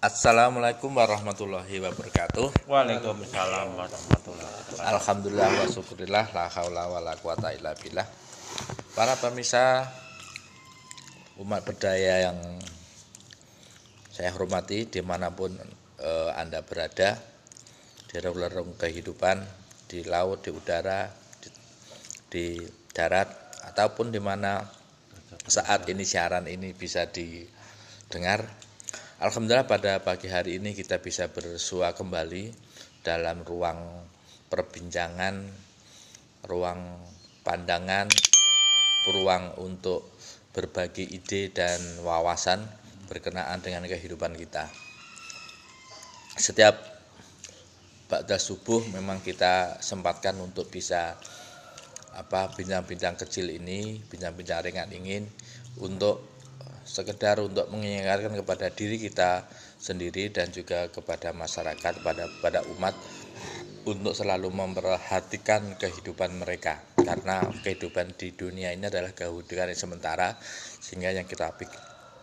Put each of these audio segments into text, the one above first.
Assalamualaikum warahmatullahi wabarakatuh. Waalaikumsalam warahmatullahi wabarakatuh. Alhamdulillah wa syukurillah la haula wa la quwata illa billah. Para pemirsa umat berdaya yang saya hormati di mana pun eh, Anda berada di relung kehidupan di laut, di udara, di, di darat ataupun di mana saat ini siaran ini bisa didengar. Alhamdulillah pada pagi hari ini kita bisa bersua kembali dalam ruang perbincangan, ruang pandangan, ruang untuk berbagi ide dan wawasan berkenaan dengan kehidupan kita. Setiap pada subuh memang kita sempatkan untuk bisa apa bincang-bincang kecil ini, bincang-bincang ringan ingin untuk sekedar untuk mengingatkan kepada diri kita sendiri dan juga kepada masyarakat pada pada umat untuk selalu memperhatikan kehidupan mereka. Karena kehidupan di dunia ini adalah kehidupan yang sementara sehingga yang kita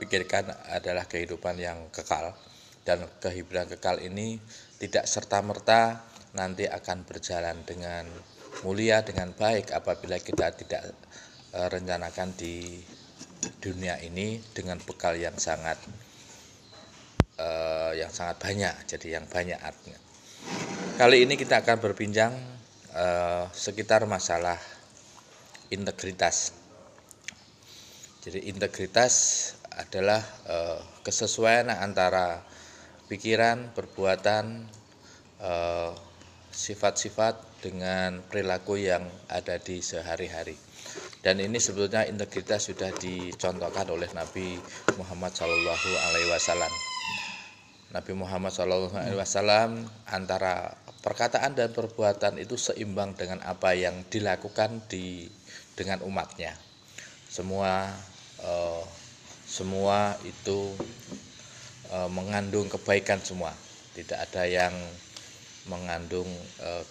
pikirkan adalah kehidupan yang kekal. Dan kehidupan kekal ini tidak serta-merta nanti akan berjalan dengan mulia dengan baik apabila kita tidak eh, rencanakan di dunia ini dengan bekal yang sangat uh, yang sangat banyak jadi yang banyak artinya. Kali ini kita akan berbincang uh, sekitar masalah integritas. Jadi integritas adalah uh, kesesuaian antara pikiran perbuatan sifat-sifat uh, dengan perilaku yang ada di sehari-hari dan ini sebetulnya integritas sudah dicontohkan oleh Nabi Muhammad Shallallahu Alaihi Wasallam. Nabi Muhammad Shallallahu Alaihi Wasallam antara perkataan dan perbuatan itu seimbang dengan apa yang dilakukan di dengan umatnya. Semua eh, semua itu eh, mengandung kebaikan semua. Tidak ada yang mengandung eh,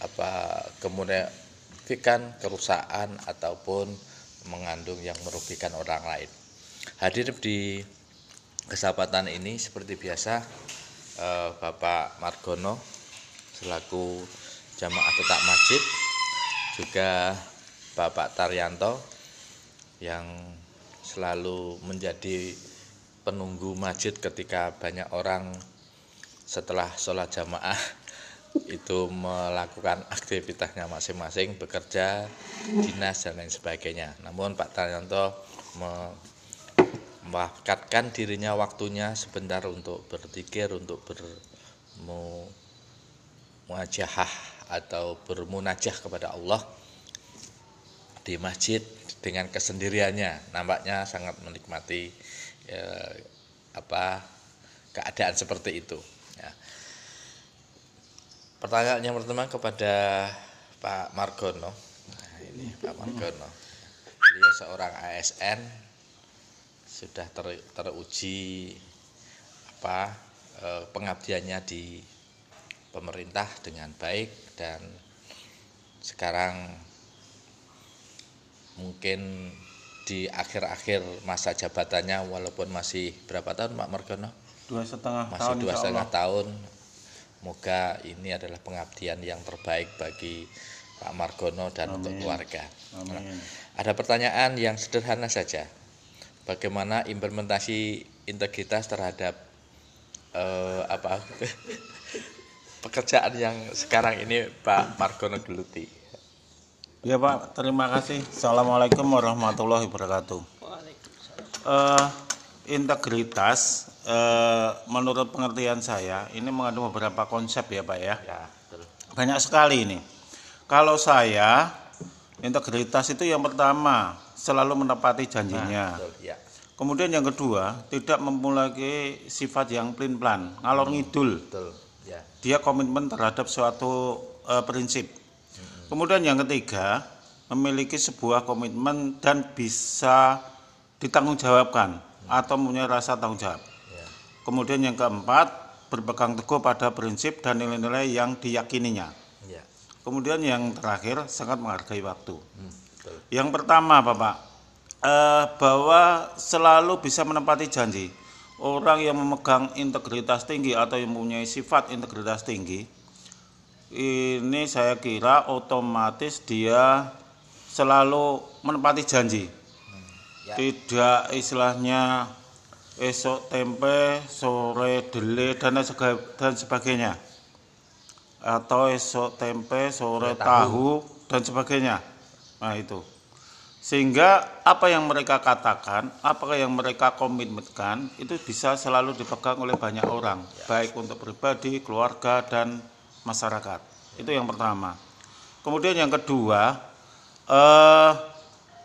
apa kemudian signifikan kerusakan ataupun mengandung yang merugikan orang lain. Hadir di kesempatan ini seperti biasa eh, Bapak Margono selaku jamaah tetap masjid juga Bapak Taryanto yang selalu menjadi penunggu masjid ketika banyak orang setelah sholat jamaah itu melakukan aktivitasnya masing-masing, bekerja, dinas dan lain sebagainya. Namun Pak Taryanto mewakatkan dirinya waktunya sebentar untuk berpikir, untuk bermuajahah atau bermunajah kepada Allah di masjid dengan kesendiriannya. Nampaknya sangat menikmati ya, apa keadaan seperti itu. Ya. Pertanyaan yang pertama kepada Pak Margono. Nah, ini Pak Margono. Beliau seorang ASN sudah ter, teruji apa eh, pengabdiannya di pemerintah dengan baik dan sekarang mungkin di akhir-akhir masa jabatannya walaupun masih berapa tahun Pak Margono? Dua setengah masih tahun. dua setengah tahun Moga ini adalah pengabdian yang terbaik bagi Pak Margono dan Amin. untuk keluarga. Amin. Nah, ada pertanyaan yang sederhana saja. Bagaimana implementasi integritas terhadap uh, apa pekerjaan yang sekarang ini Pak Margono geluti? Ya Pak, terima kasih. Assalamualaikum warahmatullahi wabarakatuh. Uh, integritas Eh, menurut pengertian saya ini mengandung beberapa konsep ya Pak ya. ya betul. Banyak sekali ini. Kalau saya integritas itu yang pertama selalu menepati janjinya. Nah, betul, ya. Kemudian yang kedua tidak memiliki sifat yang plin plan, ngalor hmm, ngidul. Betul, ya. Dia komitmen terhadap suatu uh, prinsip. Hmm. Kemudian yang ketiga memiliki sebuah komitmen dan bisa ditanggungjawabkan hmm. atau punya rasa tanggung jawab. Kemudian yang keempat, berpegang teguh pada prinsip dan nilai-nilai yang diyakininya. Ya. Kemudian yang terakhir, sangat menghargai waktu. Hmm, Yang pertama, Bapak, eh, bahwa selalu bisa menepati janji. orang yang memegang integritas tinggi atau yang mempunyai sifat integritas tinggi ini saya kira otomatis dia selalu menepati janji Ya. tidak istilahnya esok tempe sore dele dan dan sebagainya. Atau esok tempe sore tahu. tahu dan sebagainya. Nah itu. Sehingga apa yang mereka katakan apa yang mereka komitmenkan itu bisa selalu dipegang oleh banyak orang. Baik untuk pribadi keluarga dan masyarakat. Itu yang pertama. Kemudian yang kedua eh,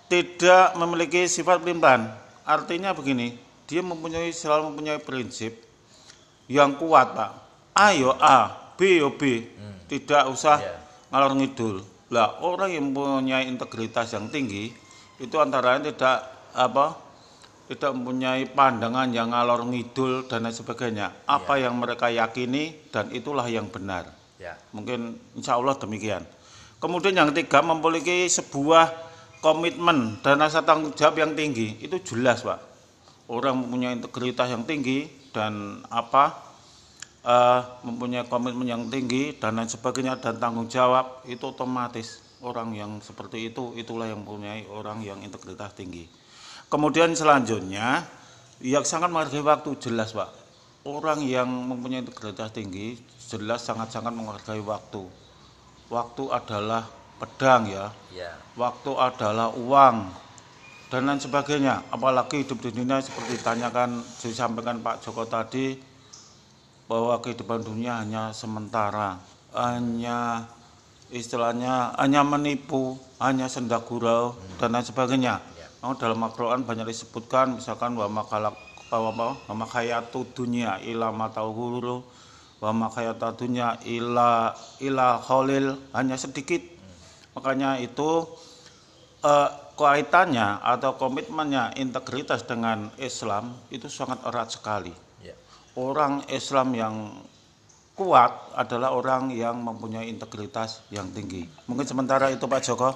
tidak memiliki sifat pelimpan artinya begini dia mempunyai selalu mempunyai prinsip yang kuat pak. Ayo A B yo B. Tidak usah Iya. ngalor ngidul. Lah orang yang mempunyai integritas yang tinggi itu antara lain tidak apa tidak mempunyai pandangan yang ngalor ngidul dan lain sebagainya. Apa yang mereka yakini dan itulah yang benar. Ya. mungkin insya Allah demikian. Kemudian yang ketiga memiliki sebuah komitmen dan rasa tanggung jawab yang tinggi. Itu jelas pak orang mempunyai integritas yang tinggi dan apa eh, mempunyai komitmen yang tinggi dan lain sebagainya dan tanggung jawab itu otomatis orang yang seperti itu itulah yang mempunyai orang yang integritas tinggi. Kemudian selanjutnya yang sangat menghargai waktu jelas pak. Orang yang mempunyai integritas tinggi jelas sangat-sangat menghargai waktu. Waktu adalah pedang ya. Ya. waktu adalah uang dan lain sebagainya. Apalagi hidup di dunia seperti ditanyakan disampaikan Pak Joko tadi bahwa kehidupan dunia hanya sementara hanya istilahnya hanya menipu hanya senda gurau dan lain sebagainya. Ya. Oh, dalam Al-Quran banyak disebutkan misalkan wa makalak wa ma- wa makayatu dunya ila matauhuru wa makayatu dunya ila ila khalil hanya sedikit. Makanya itu eh, kaitannya atau komitmennya integritas dengan Islam itu sangat erat sekali Ya. orang Islam yang kuat adalah orang yang mempunyai integritas yang tinggi mungkin sementara itu Pak Joko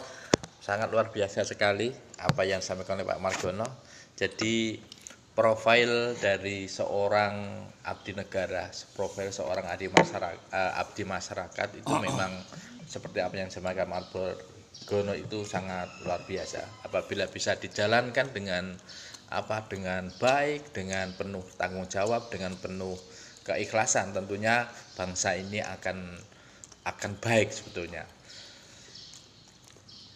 sangat luar biasa sekali apa yang disampaikan oleh Pak Margono. Jadi profil dari seorang abdi negara, profil seorang abdi masyarakat, abdi masyarakat itu memang seperti apa yang disampaikan Pak Margono itu sangat luar biasa. Apabila bisa dijalankan dengan apa dengan baik, dengan penuh tanggung jawab, dengan penuh keikhlasan, tentunya bangsa ini akan akan baik sebetulnya.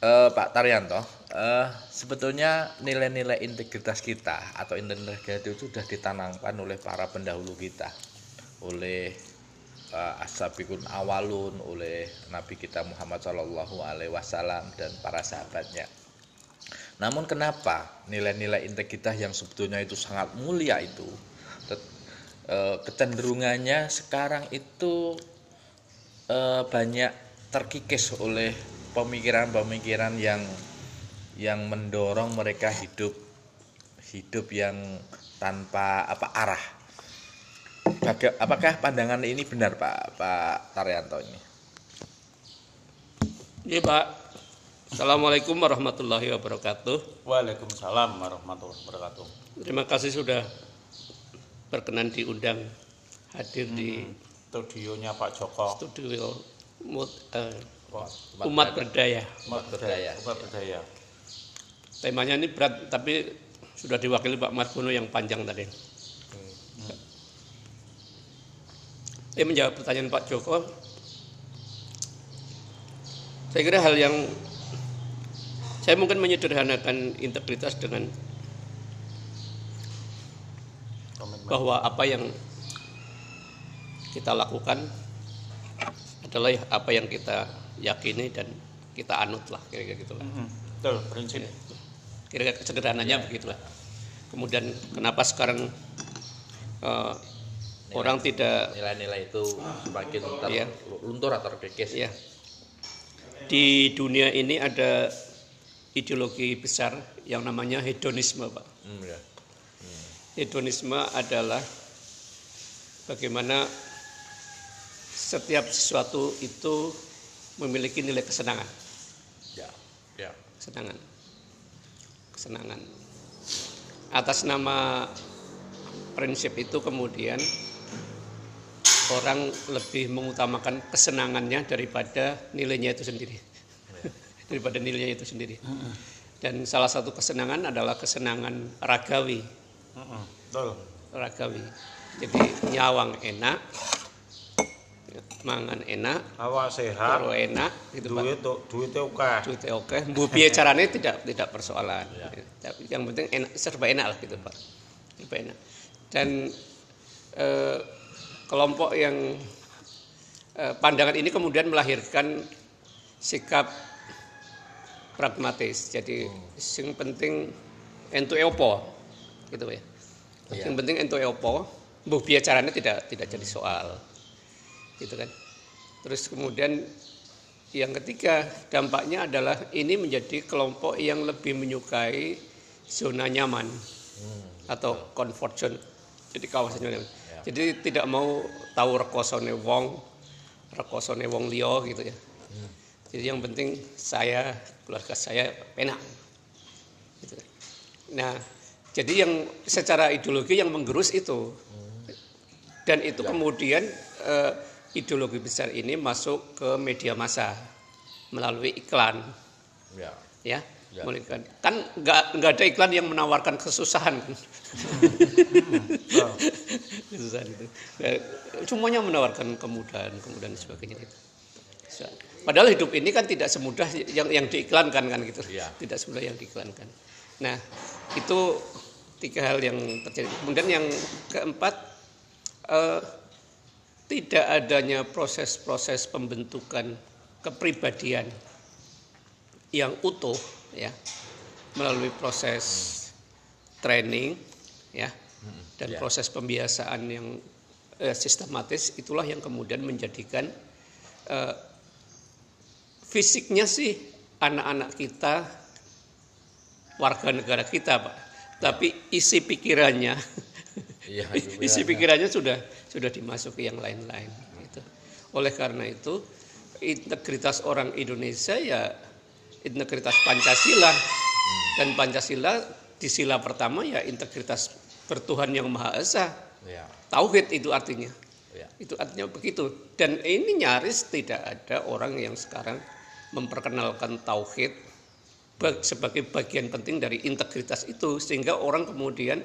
Eh, Pak Taryanto, eh, sebetulnya nilai-nilai integritas kita atau integritas itu sudah ditanamkan oleh para pendahulu kita, oleh eh, ashabikun awalun, oleh Nabi kita Muhammad Shallallahu Alaihi Wasallam dan para sahabatnya. Namun kenapa nilai-nilai integritas yang sebetulnya itu sangat mulia itu eh, kecenderungannya sekarang itu eh, banyak terkikis oleh pemikiran-pemikiran yang yang mendorong mereka hidup hidup yang tanpa apa arah. Baga- apakah pandangan ini benar Pak Pak Taryanto ini? Iya Pak. Assalamualaikum warahmatullahi wabarakatuh. Waalaikumsalam warahmatullahi wabarakatuh Terima kasih sudah berkenan diundang hadir di studionya Pak Joko studio Mut- Wah, umat berdaya. umat berdaya. umat berdaya Temanya ini berat tapi sudah diwakili Pak Margono yang panjang tadi. Saya menjawab pertanyaan Pak Joko. Saya kira hal yang saya mungkin menyederhanakan integritas dengan bahwa apa yang kita lakukan adalah apa yang kita yakini dan kita anut lah kira-kira gitu lah. Mhm, betul prinsip Kira-kira sederhananya begitulah. Kemudian kenapa sekarang eh, orang tidak Nilai-nilai itu semakin Iya. terluntur atau terkikis. ya di dunia ini ada ideologi besar yang namanya hedonisme, Pak. Hmm, ya. Hedonisme adalah bagaimana setiap sesuatu itu memiliki nilai kesenangan, Ya. Ya. kesenangan, kesenangan. Atas nama prinsip itu kemudian orang lebih mengutamakan kesenangannya daripada nilainya itu sendiri. daripada nilainya itu sendiri. Dan salah satu kesenangan adalah kesenangan ragawi. Ragawi. Jadi nyawang enak, mangan enak, awak sehat, karo enak gitu duit Pak. duitnya oke. Duitnya oke, mbu piye carane tidak tidak persoalan. Tapi yang penting enak serba enak lah gitu Pak. Serba enak. Dan eh, kelompok yang eh, pandangan ini kemudian melahirkan sikap pragmatis. Jadi yang penting entu eopo gitu ya. Iya. Yang penting entu eopo, mbuh piye carane tidak tidak jadi soal. Gitu kan. Terus kemudian yang ketiga dampaknya adalah ini menjadi kelompok yang lebih menyukai zona nyaman atau comfort zone. Jadi kawasan nyaman. Jadi tidak mau tahu rekosone wong, rekosone wong liya gitu ya. Jadi yang penting saya keluarga saya enak. Gitu. Nah, jadi yang secara ideologi yang menggerus itu dan itu kemudian eh, ideologi besar ini masuk ke media massa melalui iklan, Ya. ya. Ya. Kan nggak nggak ada iklan yang menawarkan kesusahan. kesusahan itu. Semuanya menawarkan kemudahan, kemudahan sebagainya itu. Padahal hidup ini kan tidak semudah yang yang diiklankan kan gitu. Iya. Tidak semudah yang diiklankan. Nah, itu tiga hal yang terjadi. Kemudian yang keempat eh, tidak adanya proses-proses pembentukan kepribadian yang utuh ya melalui proses training ya dan ya. proses pembiasaan yang eh, sistematis itulah yang kemudian menjadikan eh, fisiknya sih anak-anak kita warga negara kita pak tapi isi pikirannya Iya, isi pikirannya sudah sudah dimasuki yang lain-lain gitu. oleh karena itu integritas orang Indonesia ya integritas Pancasila. Dan Pancasila di sila pertama ya integritas bertuhan yang maha esa. Ya. tauhid itu artinya. Ya. itu artinya begitu. Dan ini nyaris tidak ada orang yang sekarang memperkenalkan tauhid ba- sebagai bagian penting dari integritas itu. Sehingga orang kemudian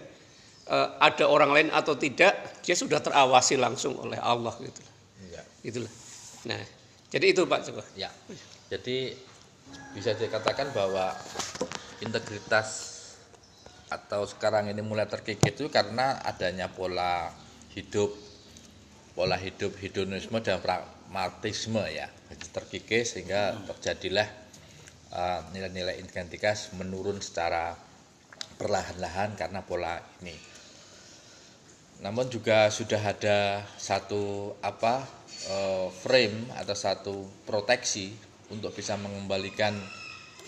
eh, ada orang lain atau tidak dia sudah terawasi langsung oleh Allah gitu. Ya. itulah. Nah jadi itu Pak Joko Ya, jadi bisa dikatakan bahwa integritas atau sekarang ini mulai terkikis itu karena adanya pola hidup, pola hidup hedonisme dan pragmatisme ya, terkikis sehingga terjadilah uh, nilai-nilai integritas menurun secara perlahan-lahan karena pola ini. Namun juga sudah ada satu apa eh, frame atau satu proteksi untuk bisa mengembalikan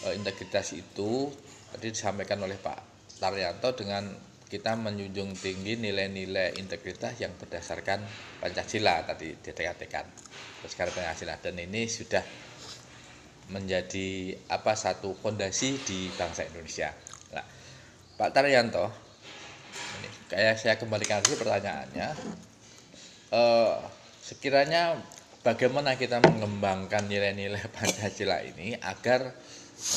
eh, integritas itu tadi disampaikan oleh Pak Taryanto dengan kita menjunjung tinggi nilai-nilai integritas yang berdasarkan Pancasila tadi dikatakan berdasarkan Pancasila dan ini sudah menjadi apa satu fondasi di bangsa Indonesia. Nah, Pak Taryanto, ini kayak saya kembalikan lagi pertanyaannya. Eh, sekiranya bagaimana kita mengembangkan nilai-nilai Pancasila ini agar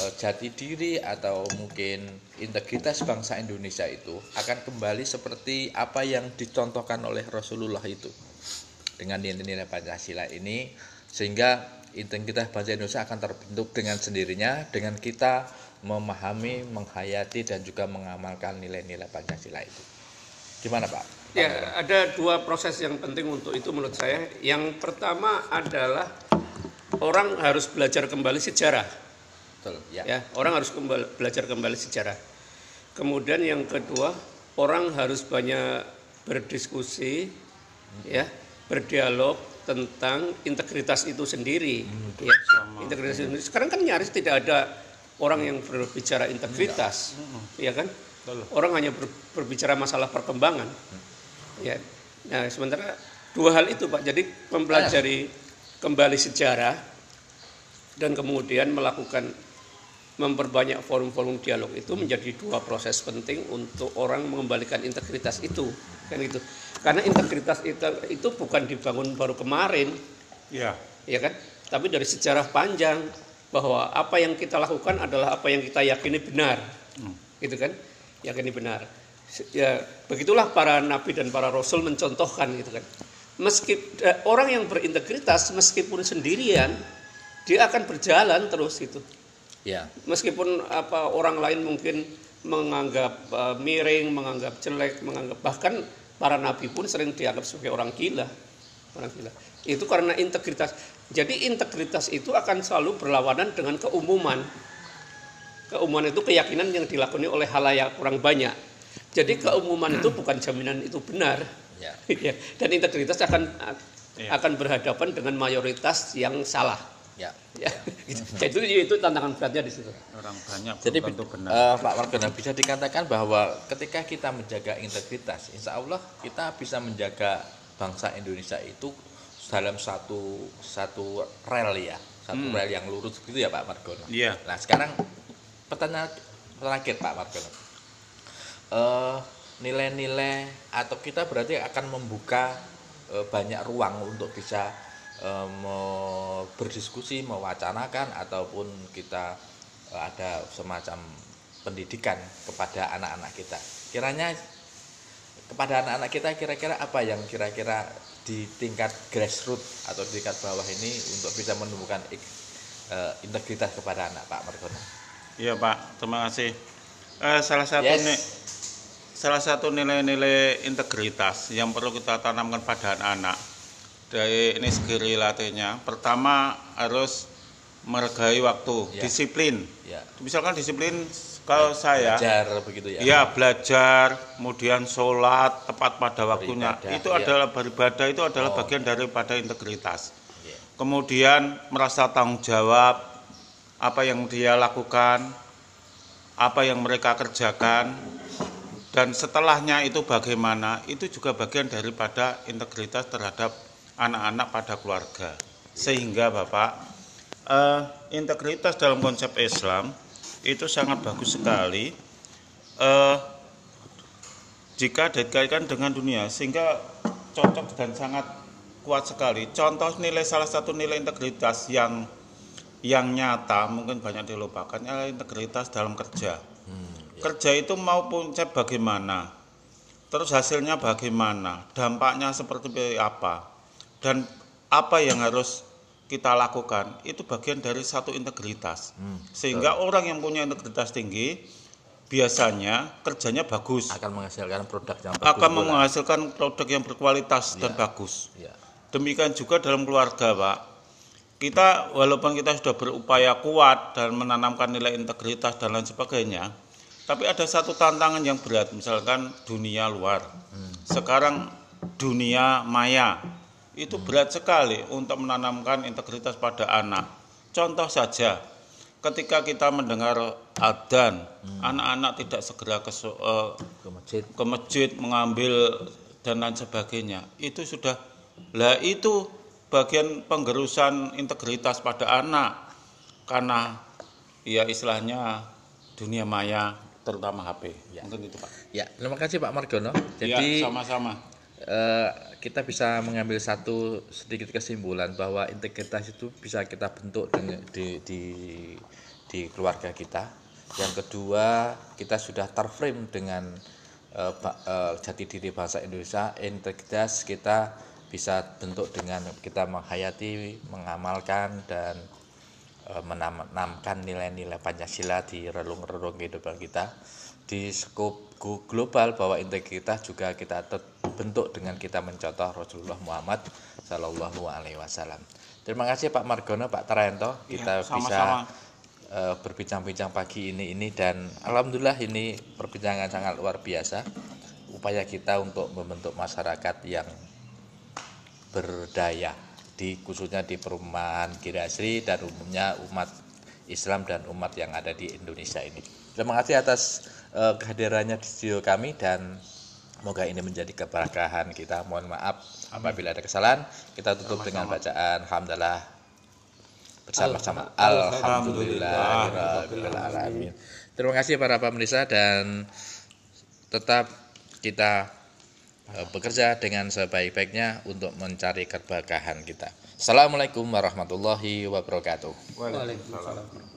eh, jati diri atau mungkin integritas bangsa Indonesia itu akan kembali seperti apa yang dicontohkan oleh Rasulullah itu dengan nilai-nilai Pancasila ini sehingga integritas bangsa Indonesia akan terbentuk dengan sendirinya dengan kita memahami, menghayati dan juga mengamalkan nilai-nilai Pancasila itu. Gimana Pak? Ya, ada dua proses yang penting untuk itu menurut saya. Yang pertama adalah orang harus belajar kembali sejarah. Betul, ya. Ya, orang harus kembali, belajar kembali sejarah. Kemudian yang kedua, orang harus banyak berdiskusi, ya, berdialog tentang integritas itu sendiri. ya. Integritas itu sendiri. Sekarang kan nyaris tidak ada orang yang berbicara integritas, ya kan? Orang hanya ber- berbicara masalah perkembangan. Ya. Nah, sementara dua hal itu, Pak. Jadi mempelajari kembali sejarah dan kemudian melakukan memperbanyak forum-forum dialog itu menjadi dua proses penting untuk orang mengembalikan integritas itu. Kan itu karena integritas itu itu bukan dibangun baru kemarin. Ya ya kan? Tapi dari sejarah panjang bahwa apa yang kita lakukan adalah apa yang kita yakini benar. Hmm. gitu kan? Yakini benar ya begitulah para nabi dan para rasul mencontohkan gitu kan. Meski orang yang berintegritas meskipun sendirian dia akan berjalan terus itu ya. Meskipun apa orang lain mungkin menganggap uh, miring menganggap jelek menganggap bahkan para nabi pun sering dianggap sebagai orang gila. Orang gila. Itu karena integritas. Jadi integritas itu akan selalu berlawanan dengan keumuman. Keumuman itu keyakinan yang dilakoni oleh halayak kurang banyak. Jadi keumuman itu bukan jaminan itu benar. Ya. ya. Dan integritas akan ya. akan berhadapan dengan mayoritas yang salah. Ya. ya. Jadi itu, itu tantangan beratnya di situ. Orang banyak Jadi benar. Uh, Pak Wargana bisa dikatakan bahwa ketika kita menjaga integritas, insya Allah kita bisa menjaga bangsa Indonesia itu dalam satu satu rel ya satu hmm. rel yang lurus gitu ya Pak Margono. Iya. Nah sekarang pertanyaan terakhir Pak Uh, nilai-nilai atau kita berarti akan membuka uh, banyak ruang untuk bisa uh, berdiskusi, mewacanakan ataupun kita uh, ada semacam pendidikan kepada anak-anak kita. Kiranya kepada anak-anak kita kira-kira apa yang kira-kira di tingkat grassroots atau di tingkat bawah ini untuk bisa menemukan uh, integritas kepada anak Pak Margono. Iya Pak, terima kasih. Uh, salah satu yes. nih, salah satu nilai-nilai integritas yang perlu kita tanamkan pada anak-anak dari ini segi latihnya. Pertama harus menghargai waktu, ya. disiplin. Ya. Misalkan disiplin kalau saya belajar begitu ya. Iya, belajar, kemudian sholat tepat pada waktunya. Beribadah, itu ya. adalah beribadah itu adalah oh. bagian daripada integritas. Ya. Kemudian merasa tanggung jawab apa yang dia lakukan, apa yang mereka kerjakan dan setelahnya itu bagaimana, itu juga bagian daripada integritas terhadap anak-anak pada keluarga. Sehingga Bapak, eh, integritas dalam konsep Islam itu sangat bagus sekali uh, jika dikaitkan dengan dunia sehingga cocok dan sangat kuat sekali. Contoh nilai salah satu nilai integritas yang yang nyata mungkin banyak dilupakan adalah integritas dalam kerja. Kerja itu maupun cek bagaimana, terus hasilnya bagaimana, dampaknya seperti apa, dan apa yang harus kita lakukan itu bagian dari satu integritas. Hmm, Sehingga betul. orang yang punya integritas tinggi biasanya kerjanya bagus. Akan menghasilkan produk yang bagus. Akan menghasilkan produk yang berkualitas ya. dan bagus. Ya. Demikian juga dalam keluarga, Pak. Kita walaupun kita sudah berupaya kuat dan menanamkan nilai integritas dan lain sebagainya, tapi ada satu tantangan yang berat, misalkan dunia luar. Hmm. Sekarang dunia maya itu berat sekali untuk menanamkan integritas pada anak. Contoh saja, ketika kita mendengar adzan, hmm. anak-anak tidak segera ke, uh, ke masjid, ke masjid mengambil dan lain sebagainya. Itu sudah lah itu bagian penggerusan integritas pada anak karena ya istilahnya dunia maya terutama HP. Ya. Mungkin itu Pak. Ya, terima kasih Pak Margono. Ya, Jadi ya, sama-sama Eh, kita bisa mengambil satu sedikit kesimpulan bahwa integritas itu bisa kita bentuk di, di, di keluarga kita. Yang kedua, kita sudah terframe dengan uh, uh, jati diri bangsa Indonesia. Integritas kita bisa bentuk dengan kita menghayati, mengamalkan dan menanamkan nilai-nilai Pancasila di relung-relung kehidupan kita di skop global bahwa integritas juga kita bentuk dengan kita mencontoh Rasulullah Muhammad Shallallahu Alaihi Wasallam. Terima kasih Pak Margono, Pak Tarento, iya, kita ya, sama -sama. bisa uh, berbincang-bincang pagi ini ini dan alhamdulillah ini perbincangan sangat luar biasa. Upaya kita untuk membentuk masyarakat yang berdaya di khususnya di perumahan Girasri dan umumnya umat Islam dan umat yang ada di Indonesia ini. Terima kasih atas uh, kehadirannya di studio kami dan semoga ini menjadi keberkahan kita. Mohon maaf apabila ada kesalahan. Kita tutup Sama-sama. dengan bacaan alhamdulillah bersama-sama. Alhamdulillahirabbil Terima kasih para pemirsa dan tetap kita bekerja dengan sebaik-baiknya untuk mencari keberkahan kita. Assalamualaikum warahmatullahi wabarakatuh. Waalaikumsalam.